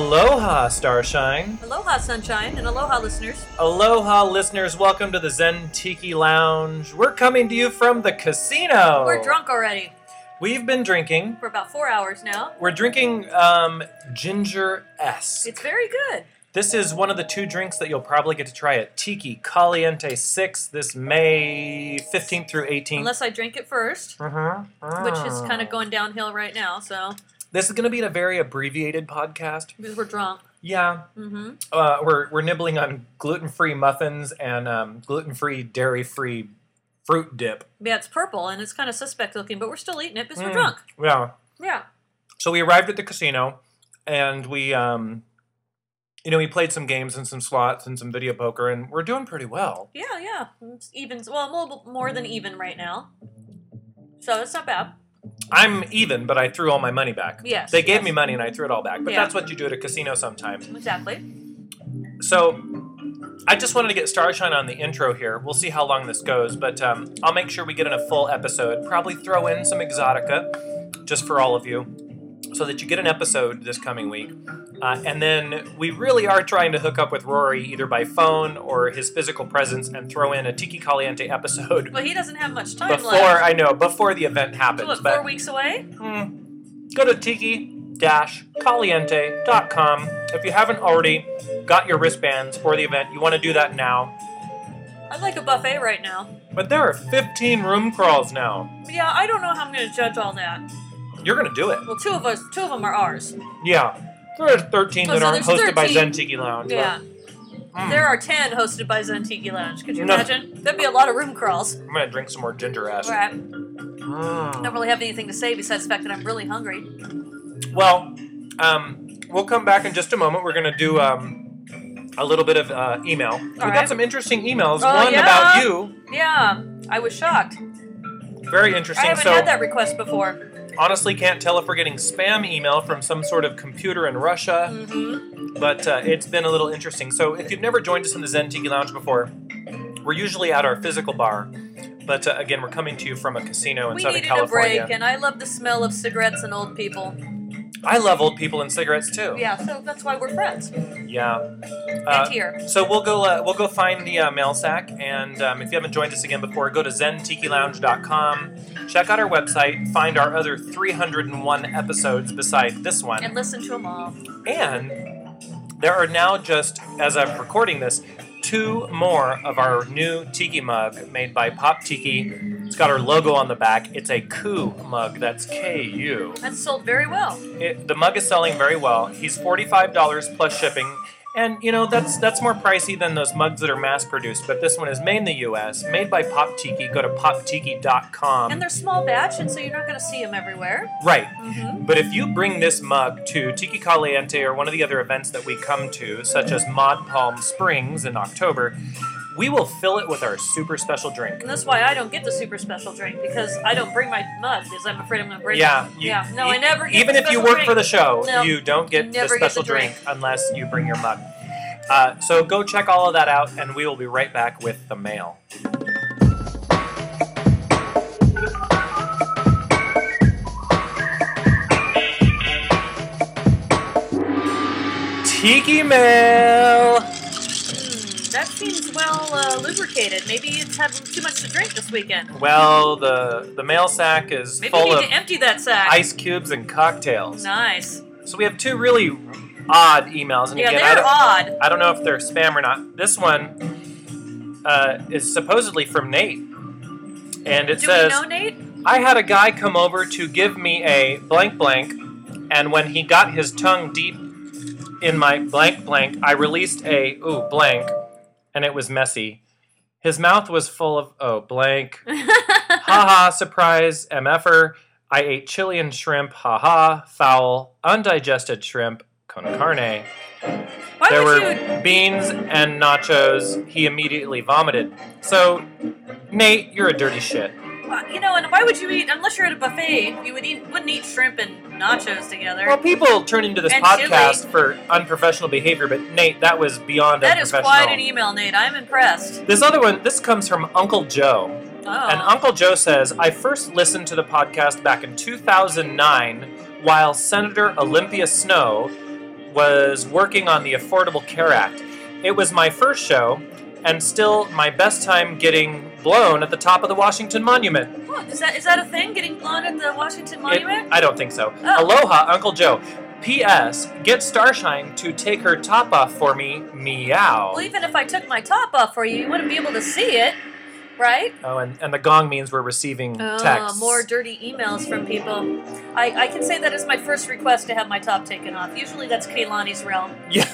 Aloha, Starshine. Aloha, sunshine, and aloha, listeners. Aloha, listeners. Welcome to the Zen Tiki Lounge. We're coming to you from the casino. We're drunk already We've been drinking. for about four hours now. We're drinking um, Ginger S. It's very good. This is one of the two drinks that you'll probably get to try at Tiki Caliente 6 this May 15th through 18th. Unless I drink it first, Mhm. which is Mm. kind of going downhill right now, so This is going to be a very abbreviated podcast. because we're drunk. Yeah, Mm-hmm. uh, we're we're nibbling on gluten-free muffins and um, gluten-free, dairy-free fruit dip. Yeah, it's purple and it's kind of suspect looking, but we're still eating it because Mm. we're drunk. Yeah. Yeah. So we arrived at the casino, and we, um, you know, we played some games and some slots and some video poker, and we're doing pretty well. Yeah, yeah. It's even, well, a little more than even right now. So it's not bad. I'm even, but I threw all my money back. Yes, They gave yes. me money, and I threw it all back. But Yeah. that's what you do at a casino sometimes. Exactly. So I just wanted to get Starshine on the intro here. We'll see how long this goes, but um, I'll make sure we get in a full episode. Probably throw in some Exotica just for all of you so that you get an episode this coming week. Uh, and then we really are trying to hook up with Rory either by phone or his physical presence and throw in a Tiki Caliente episode Well, he doesn't have much time before left. I know before the event So happens. what, but four weeks away? Hmm. Go to tiki-caliente.com. If you haven't already got your wristbands for the event, you want to do that now. I'm like a buffet right now. But there are 15 room crawls now. Yeah, I don't know how I'm going to judge all that. You're going to do it. Well, two of us, two of them are ours. Yeah. There's 13 Oh, that so aren't there's hosted by 13. Zen Tiki Lounge. but- Yeah. Mm. There are 10 hosted by Zen Tiki Lounge. Could you No. imagine? That'd be a lot of room crawls. I'm going to drink some more ginger. All right. I Mm. don't really have anything to say besides the fact that I'm really hungry. Well, um, we'll come back in just a moment. We're going to do um, a little bit of uh, email. we got right. some interesting emails. Oh, One yeah? about you. Yeah, I was shocked. Very interesting. I interesting. haven't so had that request before. Honestly can't tell if we're getting spam email from some sort of computer in Russia, hmm but uh, it's been a little interesting. So if you've never joined us in the Zen Tiki Lounge before, we're usually at our physical bar, but uh, again, we're coming to you from a casino in We Southern needed California. a break, and I love the smell of cigarettes and old people. I love old people and cigarettes too. Yeah, so that's why we're friends. Yeah. and Uh, here. so we'll go. Uh, we'll go find the uh, mail sack, and um, if you haven't joined us again before, go to ZenTikiLounge.com. Check out our website. Find our other 301 episodes beside this one. And listen to them all. And there are now just, as I'm recording this, two more of our new tiki mug made by Pop Tiki. It's got our logo on the back. It's a Ku mug. That's K U. That's sold very well. It, the mug is selling very well. He's forty-five dollars plus shipping, and you know that's that's more pricey than those mugs that are mass-produced. But this one is made in the U.S., made by Pop Tiki. Go to poptiki.com. And they're small batch, and so you're not going to see them everywhere. right. Mm-hmm. But if you bring this mug to Tiki Caliente or one of the other events that we come to, such as Mod Palm Springs in October, we will fill it with our super special drink. And that's why I don't get the super special drink because I don't bring my mug because I'm afraid I'm going to break Yeah, it. you- yeah. No, e- I never Even if you special work for the show, No, you don't get the never get special the drink. drink unless you bring your mug. Uh, so go check all of that out, and we will be right back with the mail. Tiki mail. Well uh, lubricated. Maybe it's having too much to drink this weekend. Well, the the mail sack is Maybe full you of need to empty that sack. ice cubes and cocktails. Nice. So we have two really odd emails, and Yeah, again, I they're don't, odd. I don't know if they're spam or not. This one uh, is supposedly from Nate, and it Do says, we know Nate? "I had a guy come over to give me a blank blank, and when he got his tongue deep in my blank blank, I released a ooh blank, and it was messy. His mouth was full of oh blank, haha surprise mf'er. I ate chili and shrimp, haha foul undigested shrimp con carne." Why there were you? beans and nachos. He immediately vomited. So, Nate, you're a dirty shit. You know, and why would you eat unless you're at a buffet? You would eat, wouldn't eat shrimp and nachos together. Well, people turn into this And podcast chili. for unprofessional behavior, but Nate, that was beyond that is unprofessional. quite an email, Nate. I'm impressed. This other one, this comes from Uncle Joe. Oh. And Uncle Joe says, I first listened to the podcast back in 2009 while Senator Olympia Snowe was working on the Affordable Care Act. It was my first show, and still my best time getting blown at the top of the Washington Monument. Oh, is that is that a thing? Getting blown at the Washington It- Monument? I don't think so. Oh. Aloha, Uncle Joe. P.S. Get Starshine to take her top off for me. Meow. well, even if I took my top off for you, you wouldn't be able to see it, right? Oh, and, and the gong means we're receiving Oh, texts. more dirty emails from people. I, I can say that is my first request to have my top taken off. Usually that's Kaylani's realm. Yeah.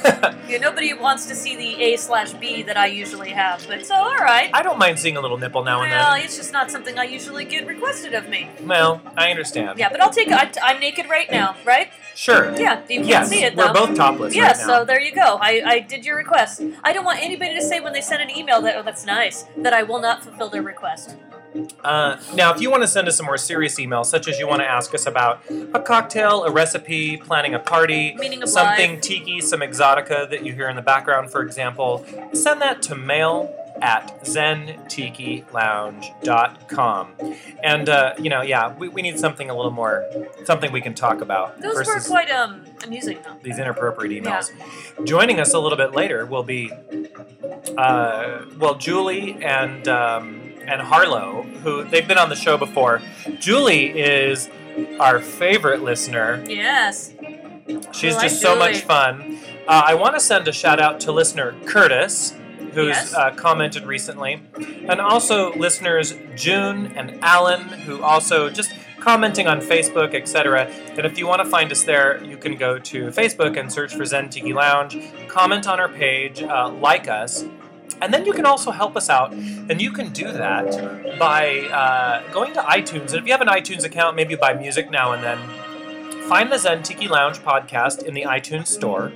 Yeah, nobody wants to see the A slash B that I usually have, but so all right. I don't mind seeing a little nipple now and then. well, it's just not something I usually get requested of me. Well, I understand. Yeah, but I'll take. I, I'm naked right now, right? Sure. Yeah, you can't yes, see it we're though. both topless yeah, right now. so there you go. I, I did your request. I don't want anybody to say when they send an email that oh that's nice that I will not fulfill their request. Uh, now, if you want to send us some more serious emails, such as you want to ask us about a cocktail, a recipe, planning a party, Meaning something life. tiki, some exotica that you hear in the background, for example, send that to mail at zentikilounge.com. And, uh, you know, yeah, we, we need something a little more, something we can talk about Those were quite um amusing though. these inappropriate emails. Joining us a little bit later will be, uh, well, Julie and um, and Harlow, who they've been on the show before. Julie is our favorite listener. Yes. She's like just so Julie. much fun. Uh, I want to send a shout out to listener Curtis, who's Yes. uh, commented recently, and also listeners June and Alan, who also just commenting on Facebook, etc. And if you want to find us there, you can go to Facebook and search for Zen Tiki Lounge, comment on our page, uh, like us. And then you can also help us out, and you can do that by uh, going to iTunes. And if you have an iTunes account, maybe buy music now and then. Find the Zen Tiki Lounge podcast in the iTunes store,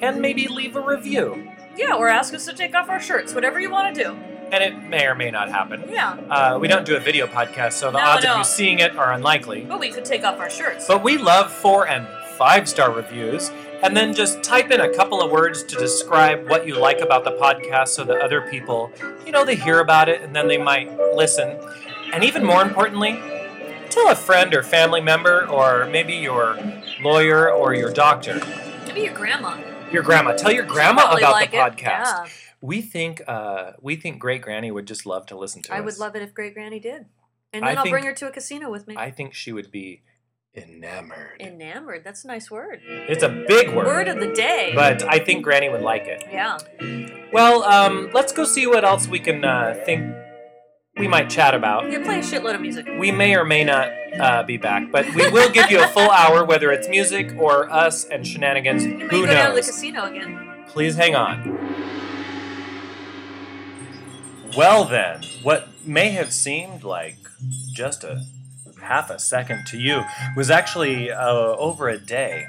and maybe leave a review. Yeah, or ask us to take off our shirts, whatever you want to do. And it may or may not happen. Yeah, Uh, we don't do a video podcast, so the No, odds no. of you seeing it are unlikely. but we could take off our shirts. But we love four and five star reviews. And then just type in a couple of words to describe what you like about the podcast so that other people, you know, they hear about it and then they might listen. And even more importantly, tell a friend or family member or maybe your lawyer or your doctor, Maybe your grandma. Your grandma. Tell your grandma about like the it. podcast. Yeah, We think uh, we think Great Granny would just love to listen to I us. would love it if Great Granny did. And I then I'll think- bring her to a casino with me. I think she would be enamored. Enamored. That's a nice word. It's a big word, Word of the day. but I think Granny would like it. yeah. Well, um, let's go see what else we can uh, think we might chat about. Yeah, play a shitload of music. We may or may not uh, be back, but we will give you a full hour, whether it's music or us and shenanigans. You Who go down to the casino again. Please hang on. Well, then, what may have seemed like just a half a second to you was actually uh, over a day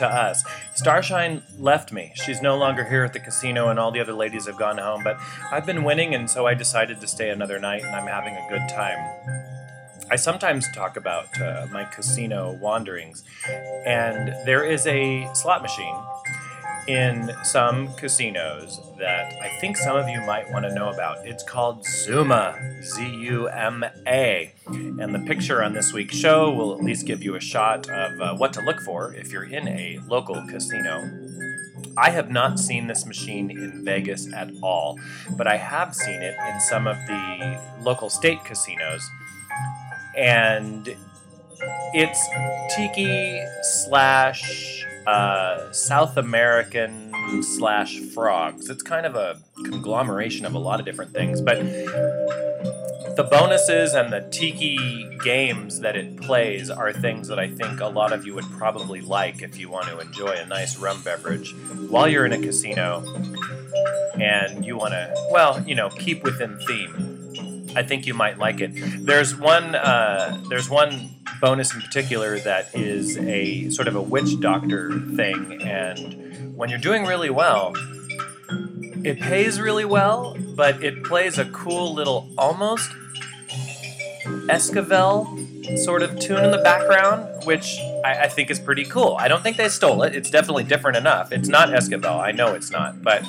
to us. Starshine left me. She's no longer here at the casino, and all the other ladies have gone home. But I've been winning, and so I decided to stay another night, and I'm having a good time. I sometimes talk about uh, my casino wanderings, and there is a slot machine in some casinos that I think some of you might want to know about. It's called Zuma, Z U M A. And the picture on this week's show will at least give you a shot of uh, what to look for if you're in a local casino. I have not seen this machine in Vegas at all, but I have seen it in some of the local state casinos. And it's tiki slash uh, South American slash frogs. It's kind of a conglomeration of a lot of different things, but the bonuses and the tiki games that it plays are things that I think a lot of you would probably like if you want to enjoy a nice rum beverage while you're in a casino and you want to, well, you know, keep within theme. I think you might like it. There's one. Uh, there's one bonus in particular that is a sort of a witch doctor thing, and when you're doing really well, it pays really well, but it plays a cool little almost Esquivel sort of tune in the background, which I, I think is pretty cool. I don't think they stole it. It's definitely different enough. It's not Esquivel. I know it's not, but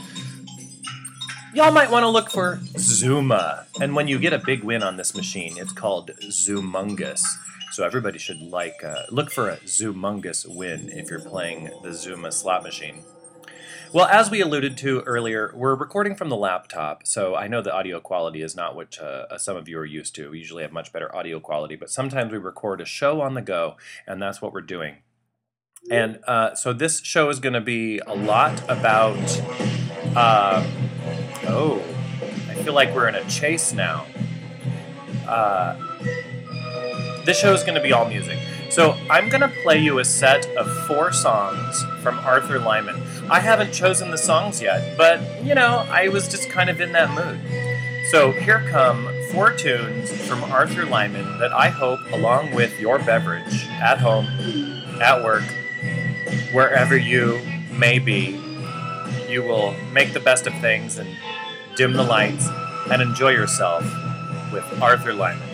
y'all might want to look for Zuma. And when you get a big win on this machine, it's called Zumungous. So everybody should like uh, look for a Zumungous win if you're playing the Zuma slot machine. Well, as we alluded to earlier, we're recording from the laptop, so I know the audio quality is not what uh, some of you are used to. We usually have much better audio quality, but sometimes we record a show on the go, and that's what we're doing. And uh, so this show is going to be a lot about. Uh, oh, I feel like we're in a chase now. Uh, this show is going to be all music. So I'm going to play you a set of four songs from Arthur Lyman. I haven't chosen the songs yet, but you know, I was just kind of in that mood. So here come four tunes from Arthur Lyman that I hope, along with your beverage at home, at work, wherever you may be, you will make the best of things and dim the lights and enjoy yourself with Arthur Lyman.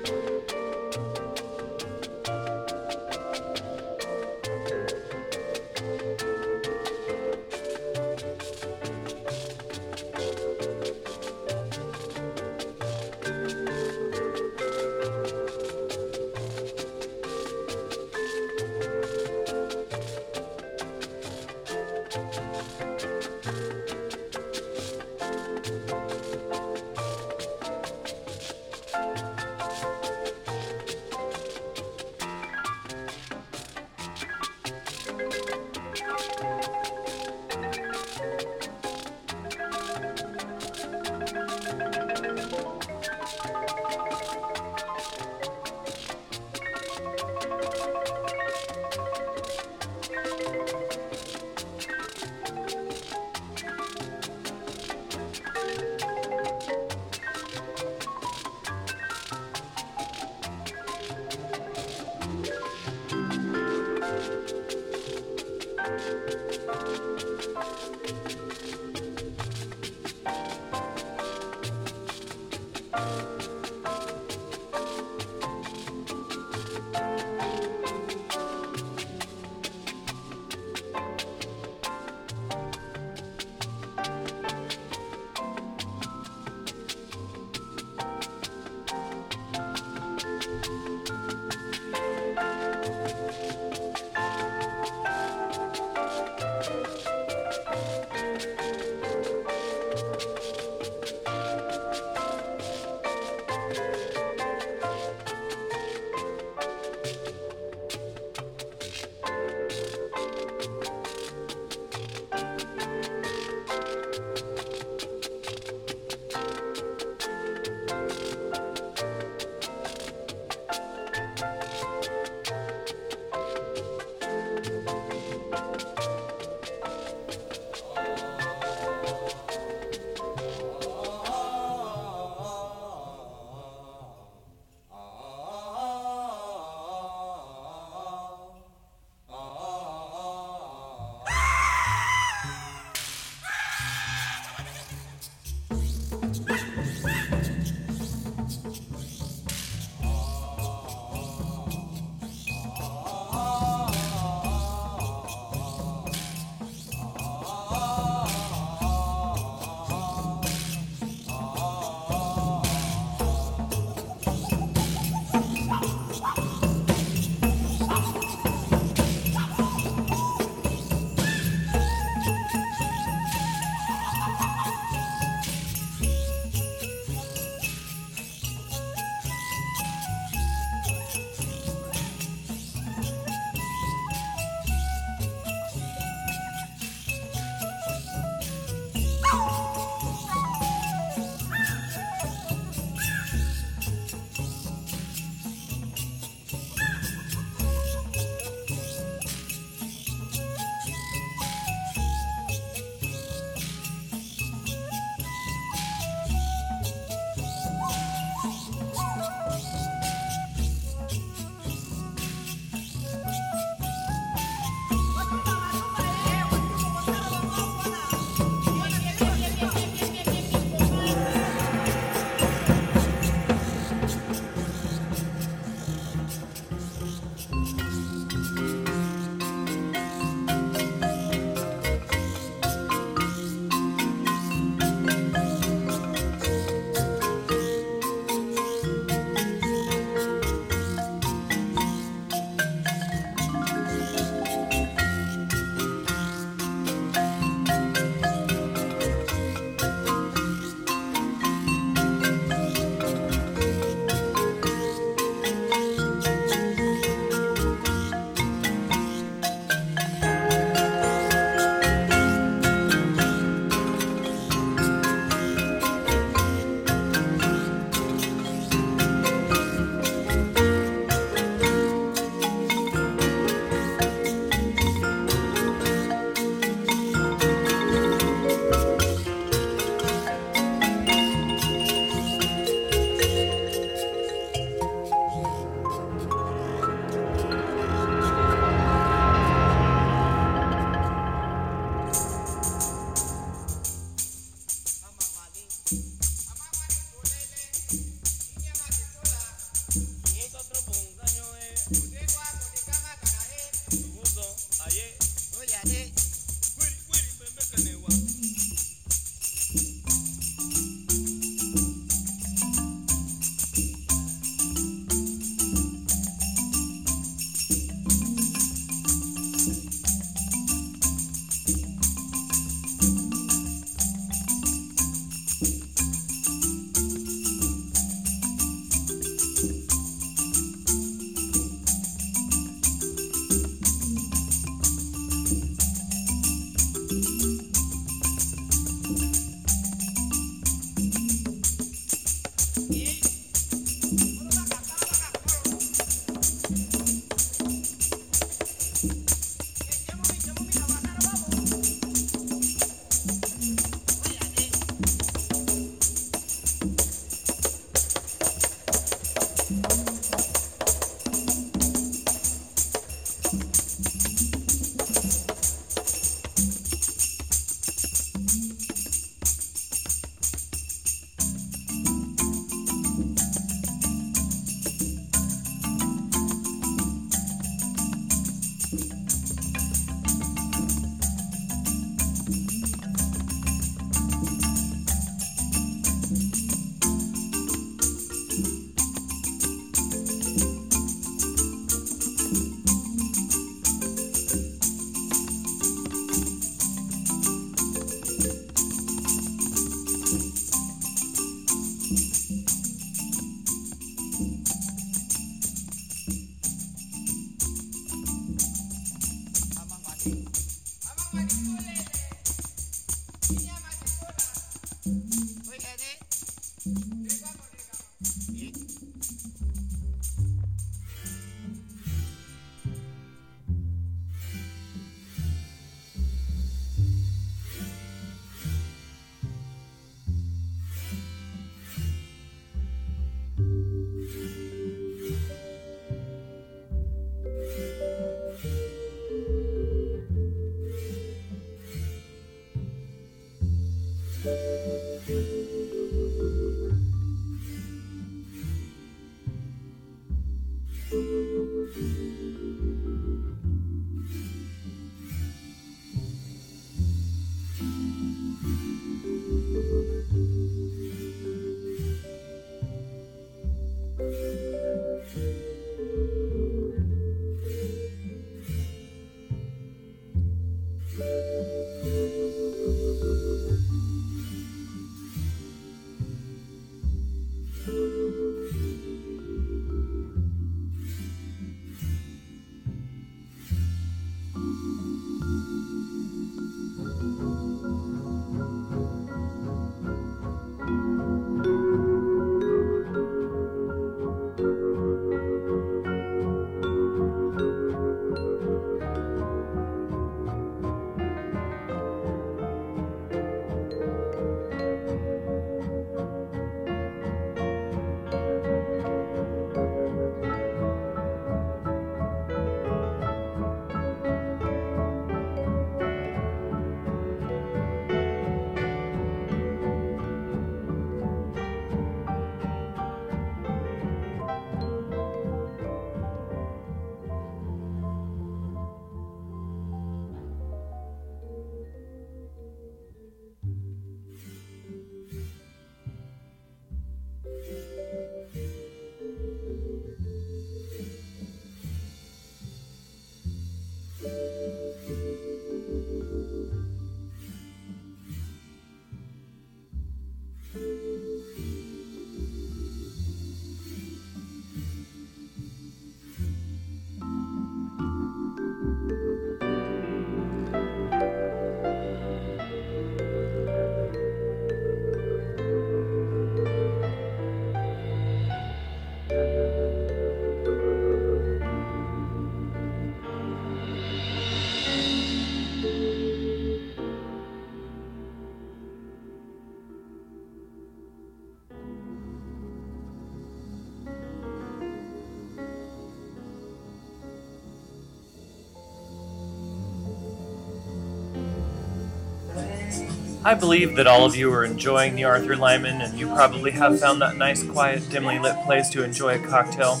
I believe that all of you are enjoying the Arthur Lyman, and you probably have found that nice, quiet, dimly lit place to enjoy a cocktail.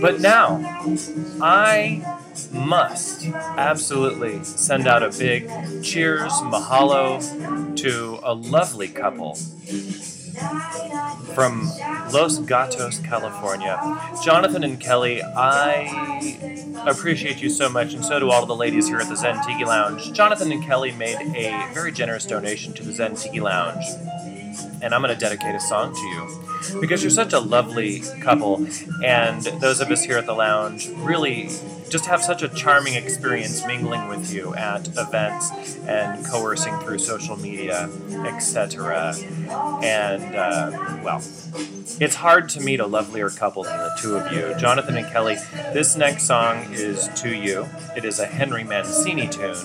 But now, I must absolutely send out a big cheers, mahalo to a lovely couple from Los Gatos, California. Jonathan and Kelly, I appreciate you so much, and so do all of the ladies here at the Zen Tiki Lounge. Jonathan and Kelly made a very generous donation to the Zen Tiki Lounge, and I'm going to dedicate a song to you because you're such a lovely couple, and those of us here at the lounge really just have such a charming experience mingling with you at events and coercing through social media, etc. And, uh, well, it's hard to meet a lovelier couple than the two of you. Jonathan and Kelly, this next song is to you. It is a Henry Mancini tune,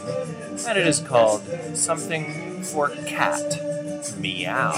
and it is called Something for Cat. Meow.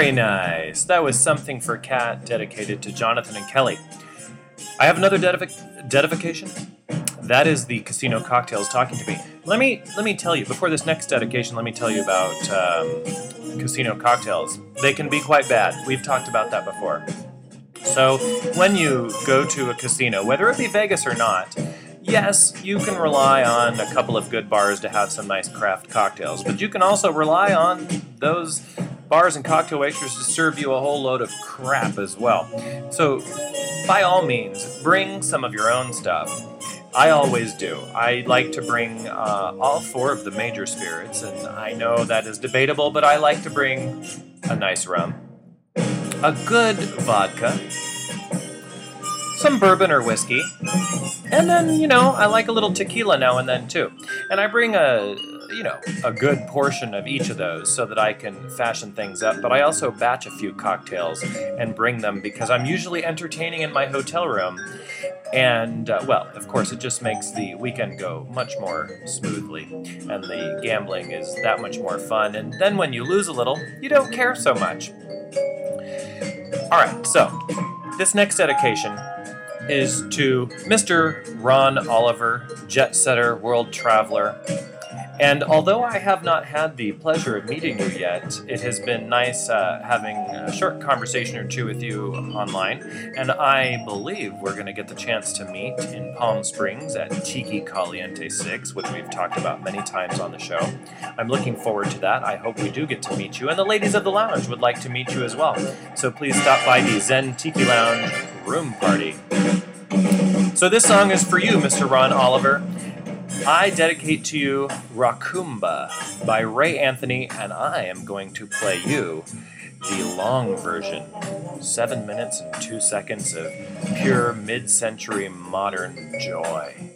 Very nice. That was something for Cat dedicated to Jonathan and Kelly. I have another dedication. That is the casino cocktails talking to me. Let me let me tell you before this next dedication. Let me tell you about um, casino cocktails. They can be quite bad. We've talked about that before. So when you go to a casino, whether it be Vegas or not, yes, you can rely on a couple of good bars to have some nice craft cocktails, but you can also rely on those bars and cocktail waiters to serve you a whole load of crap as well. So, by all means, bring some of your own stuff. I always do. I like to bring uh, all four of the major spirits, and I know that is debatable, but I like to bring a nice rum, a good vodka, some bourbon or whiskey, and then you know I like a little tequila now and then too. And I bring a you know a good portion of each of those so that I can fashion things up. But I also batch a few cocktails and bring them because I'm usually entertaining in my hotel room. And uh, well, of course, it just makes the weekend go much more smoothly, and the gambling is that much more fun. And then when you lose a little, you don't care so much. All right, so this next dedication is to Mr. Ron Oliver, jet setter, world traveler. And although I have not had the pleasure of meeting you yet, it has been nice uh, having a short conversation or two with you online. And I believe we're going to get the chance to meet in Palm Springs at Tiki Caliente 6, which we've talked about many times on the show. I'm looking forward to that. I hope we do get to meet you. And the ladies of the lounge would like to meet you as well. So please stop by the Zen Tiki Lounge room party. So this song is for you, Mr. Ron Oliver. I dedicate to you Rakumba by Ray Anthony, and I am going to play you the long version. Seven minutes and two seconds of pure mid century modern joy.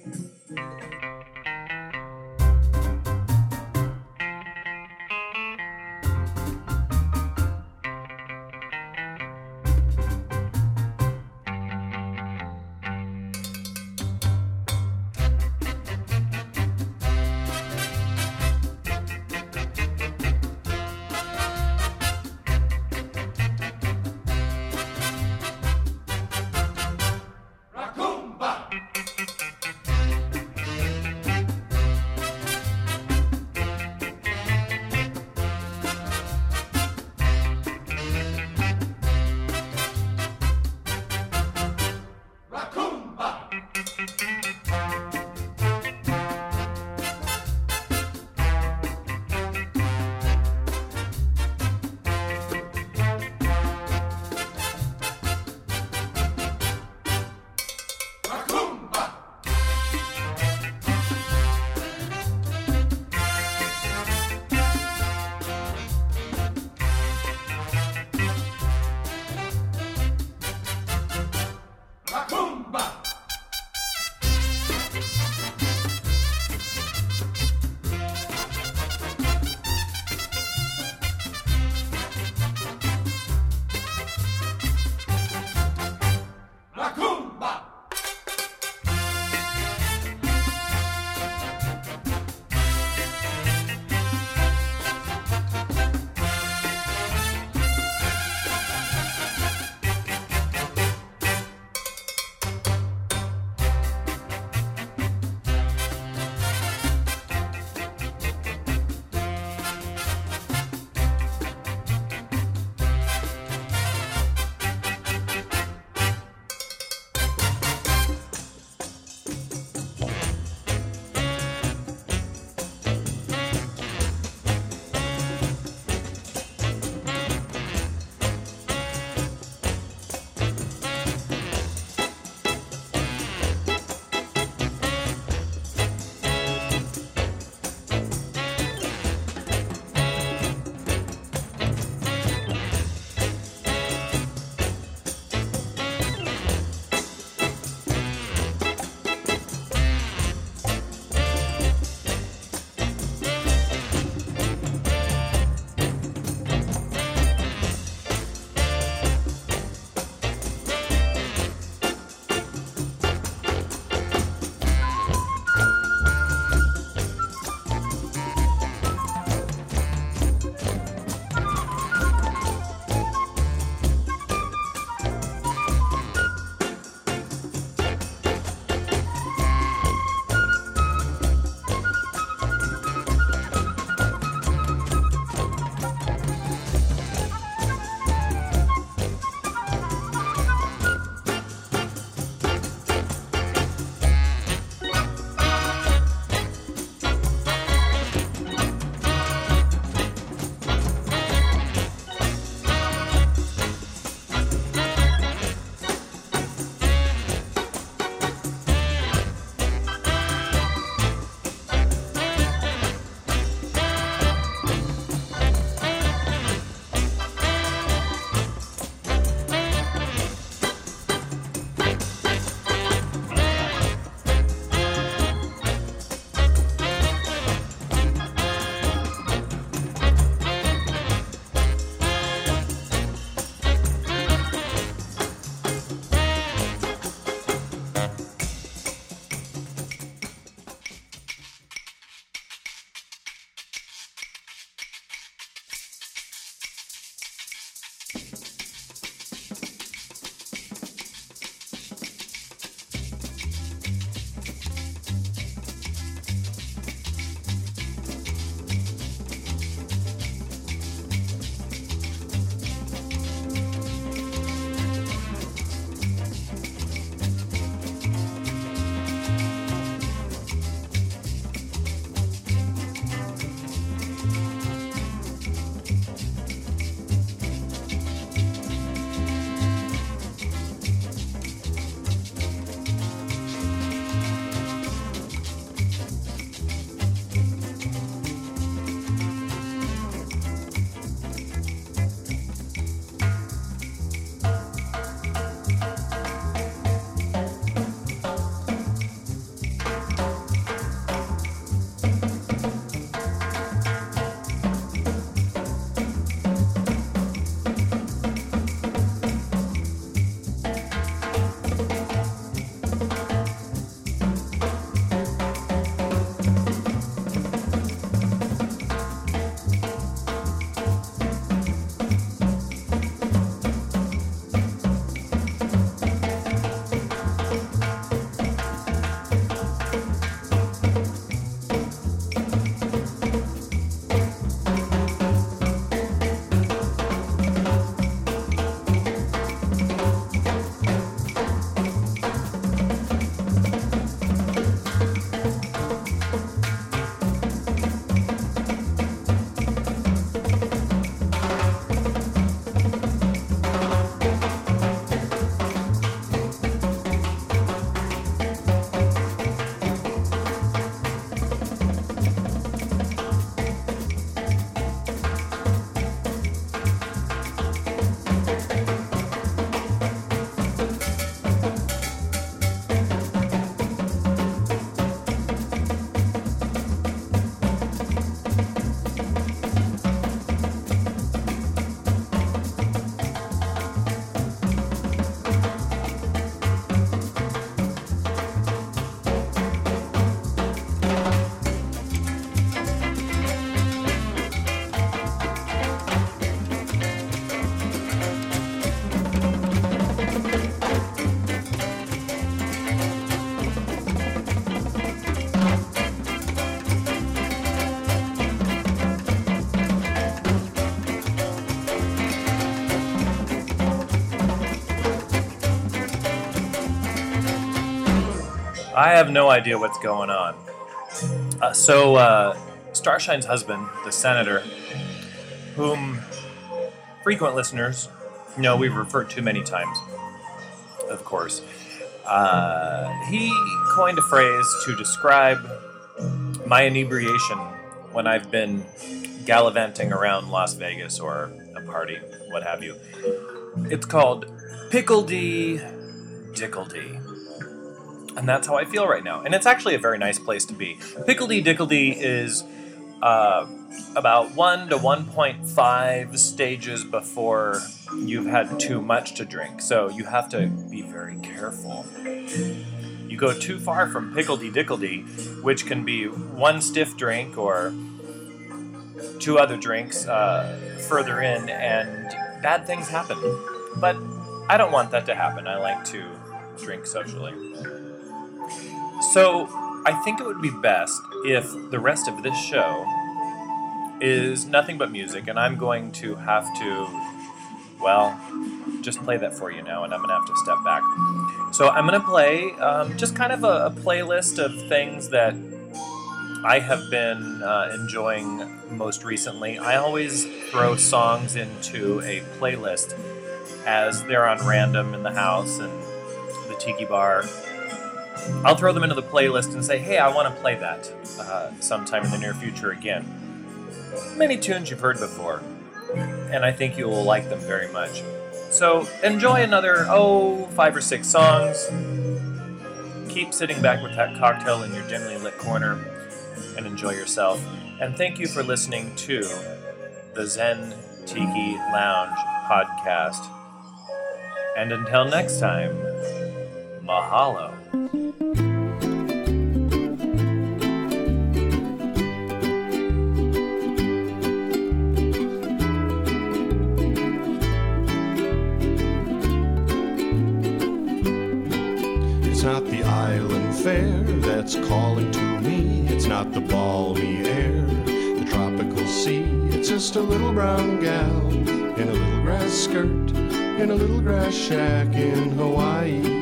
Have no idea what's going on. Uh, so, uh, Starshine's husband, the senator, whom frequent listeners know we've referred to many times, of course, uh, he coined a phrase to describe my inebriation when I've been gallivanting around Las Vegas or a party, what have you. It's called Pickledy Dickledy. And that's how I feel right now. And it's actually a very nice place to be. Pickledy Dickledy is uh, about 1 to 1.5 stages before you've had too much to drink. So you have to be very careful. You go too far from Pickledy Dickledy, which can be one stiff drink or two other drinks uh, further in, and bad things happen. But I don't want that to happen. I like to drink socially. So I think it would be best if the rest of this show is nothing but music, and I'm going to have to, well, just play that for you now, and I'm going to have to step back. So I'm going to play um, just kind of a, a, playlist of things that I have been uh, enjoying most recently. I always throw songs into a playlist as they're on random in the house and the tiki bar. I'll throw them into the playlist and say, hey, I want to play that uh, sometime in the near future again. Many tunes you've heard before, and I think you will like them very much. So enjoy another, oh, five or six songs. Keep sitting back with that cocktail in your dimly lit corner and enjoy yourself. And thank you for listening to the Zen Tiki Lounge podcast. And until next time, mahalo. It's not the island fair that's calling to me. It's not the balmy air, the tropical sea. It's just a little brown gal in a little grass skirt in a little grass shack in Hawaii.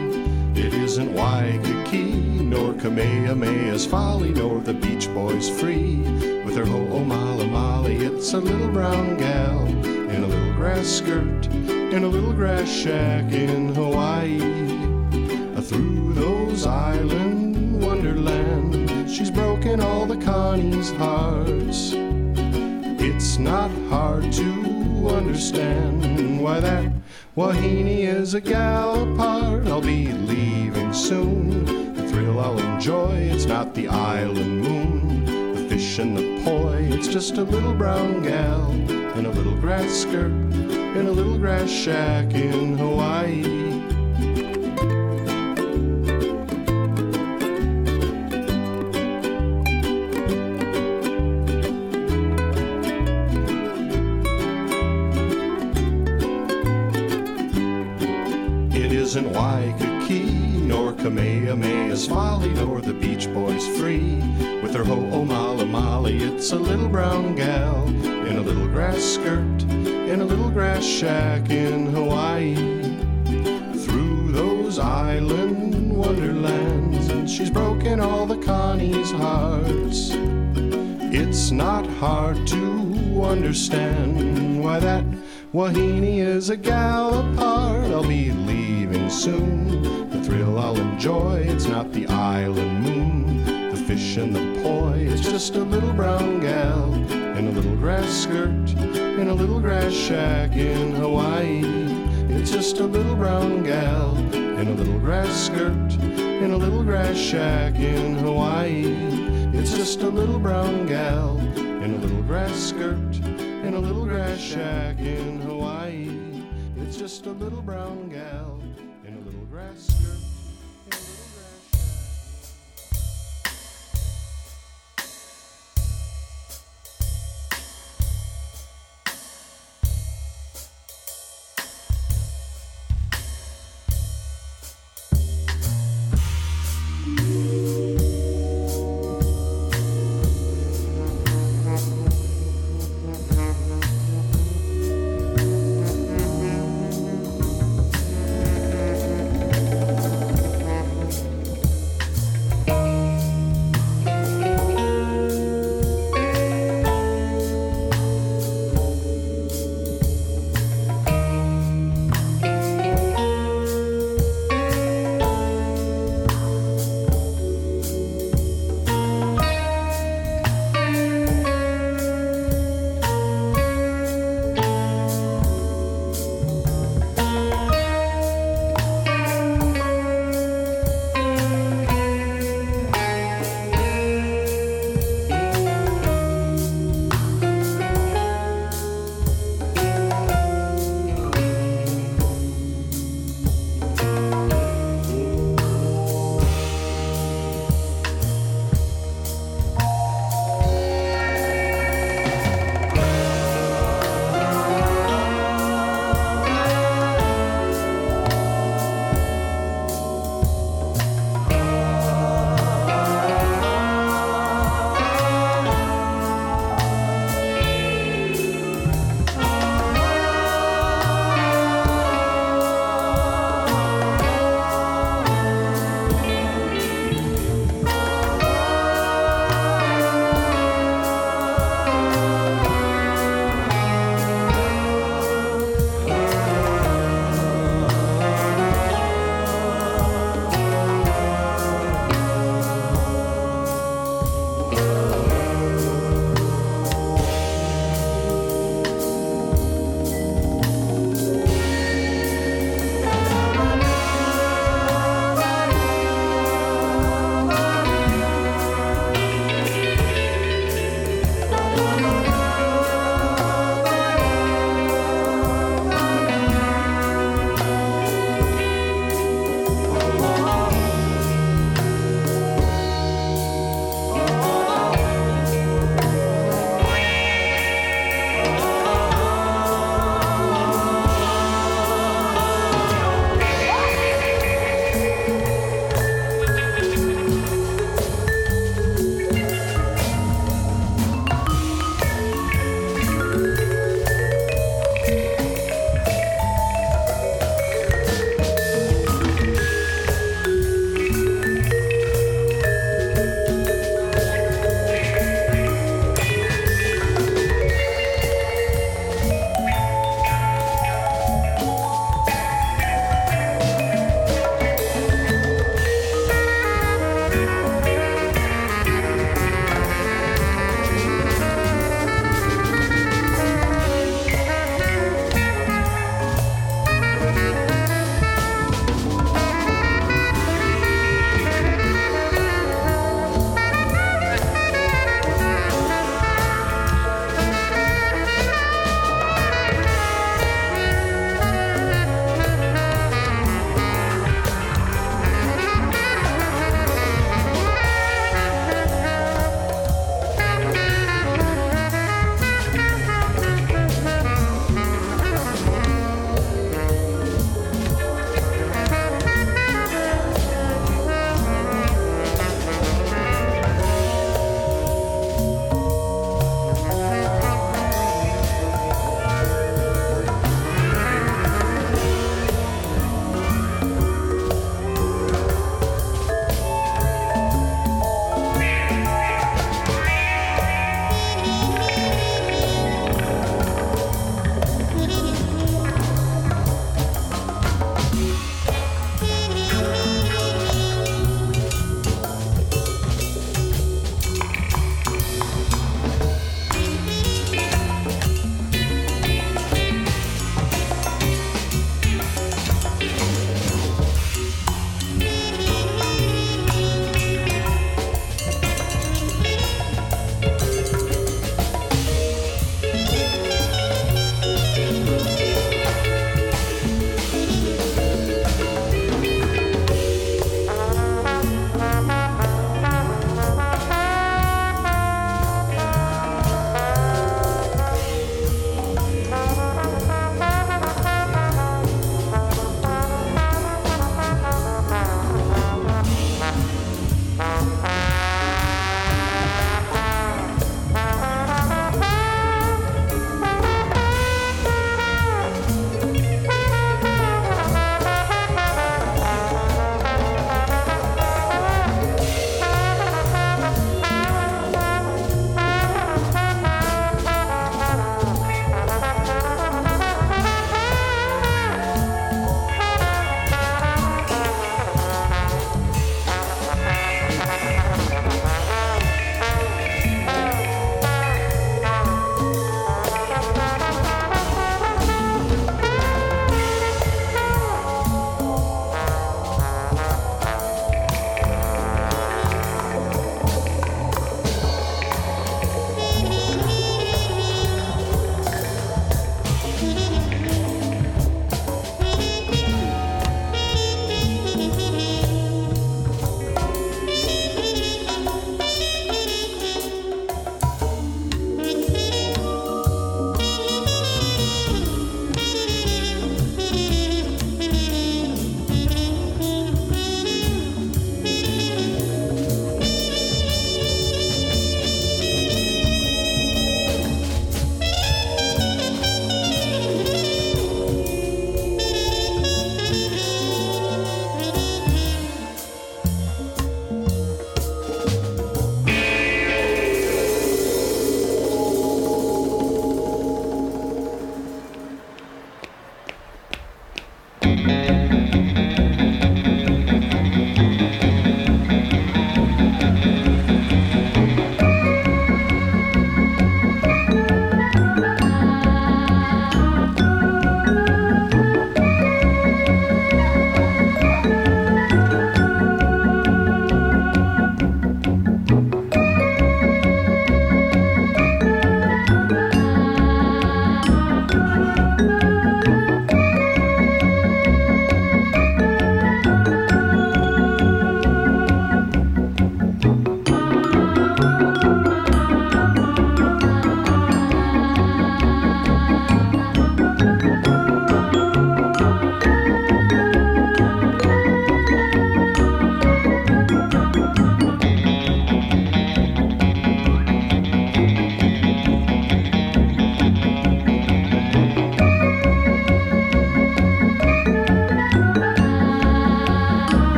Isn't Waikiki, nor Kamehameha's folly, nor the Beach Boys free. With her ho'omala oh, mali, it's a little brown gal in a little grass skirt, in a little grass shack in Hawaii. Uh, through those island wonderland, she's broken all the kanes' hearts. It's not hard to understand why that Wahine is a gal apart. I'll be leaving soon. The thrill I'll enjoy, it's not the island moon. The fish and the poi, it's just a little brown gal in a little grass skirt, in a little grass shack in Hawaii. Kamehameha's folly, nor the Beach Boys free. With her ho'omala oh, Molly, it's a little brown gal in a little grass skirt, in a little grass shack in Hawaii. Through those island wonderlands, and she's broken all the kanes' hearts. It's not hard to understand why that Wahine is a gal apart. I'll be leaving soon. Thrill I'll enjoy, it's not the island moon. The fish and the poi, it's just a little brown gal in a little grass skirt, in a little grass shack in Hawaii. It's just a little brown gal in a little grass skirt, in a little grass shack in Hawaii. It's just a little brown gal in a little grass skirt in a little grass shack in Hawaii. It's just a little brown gal little grass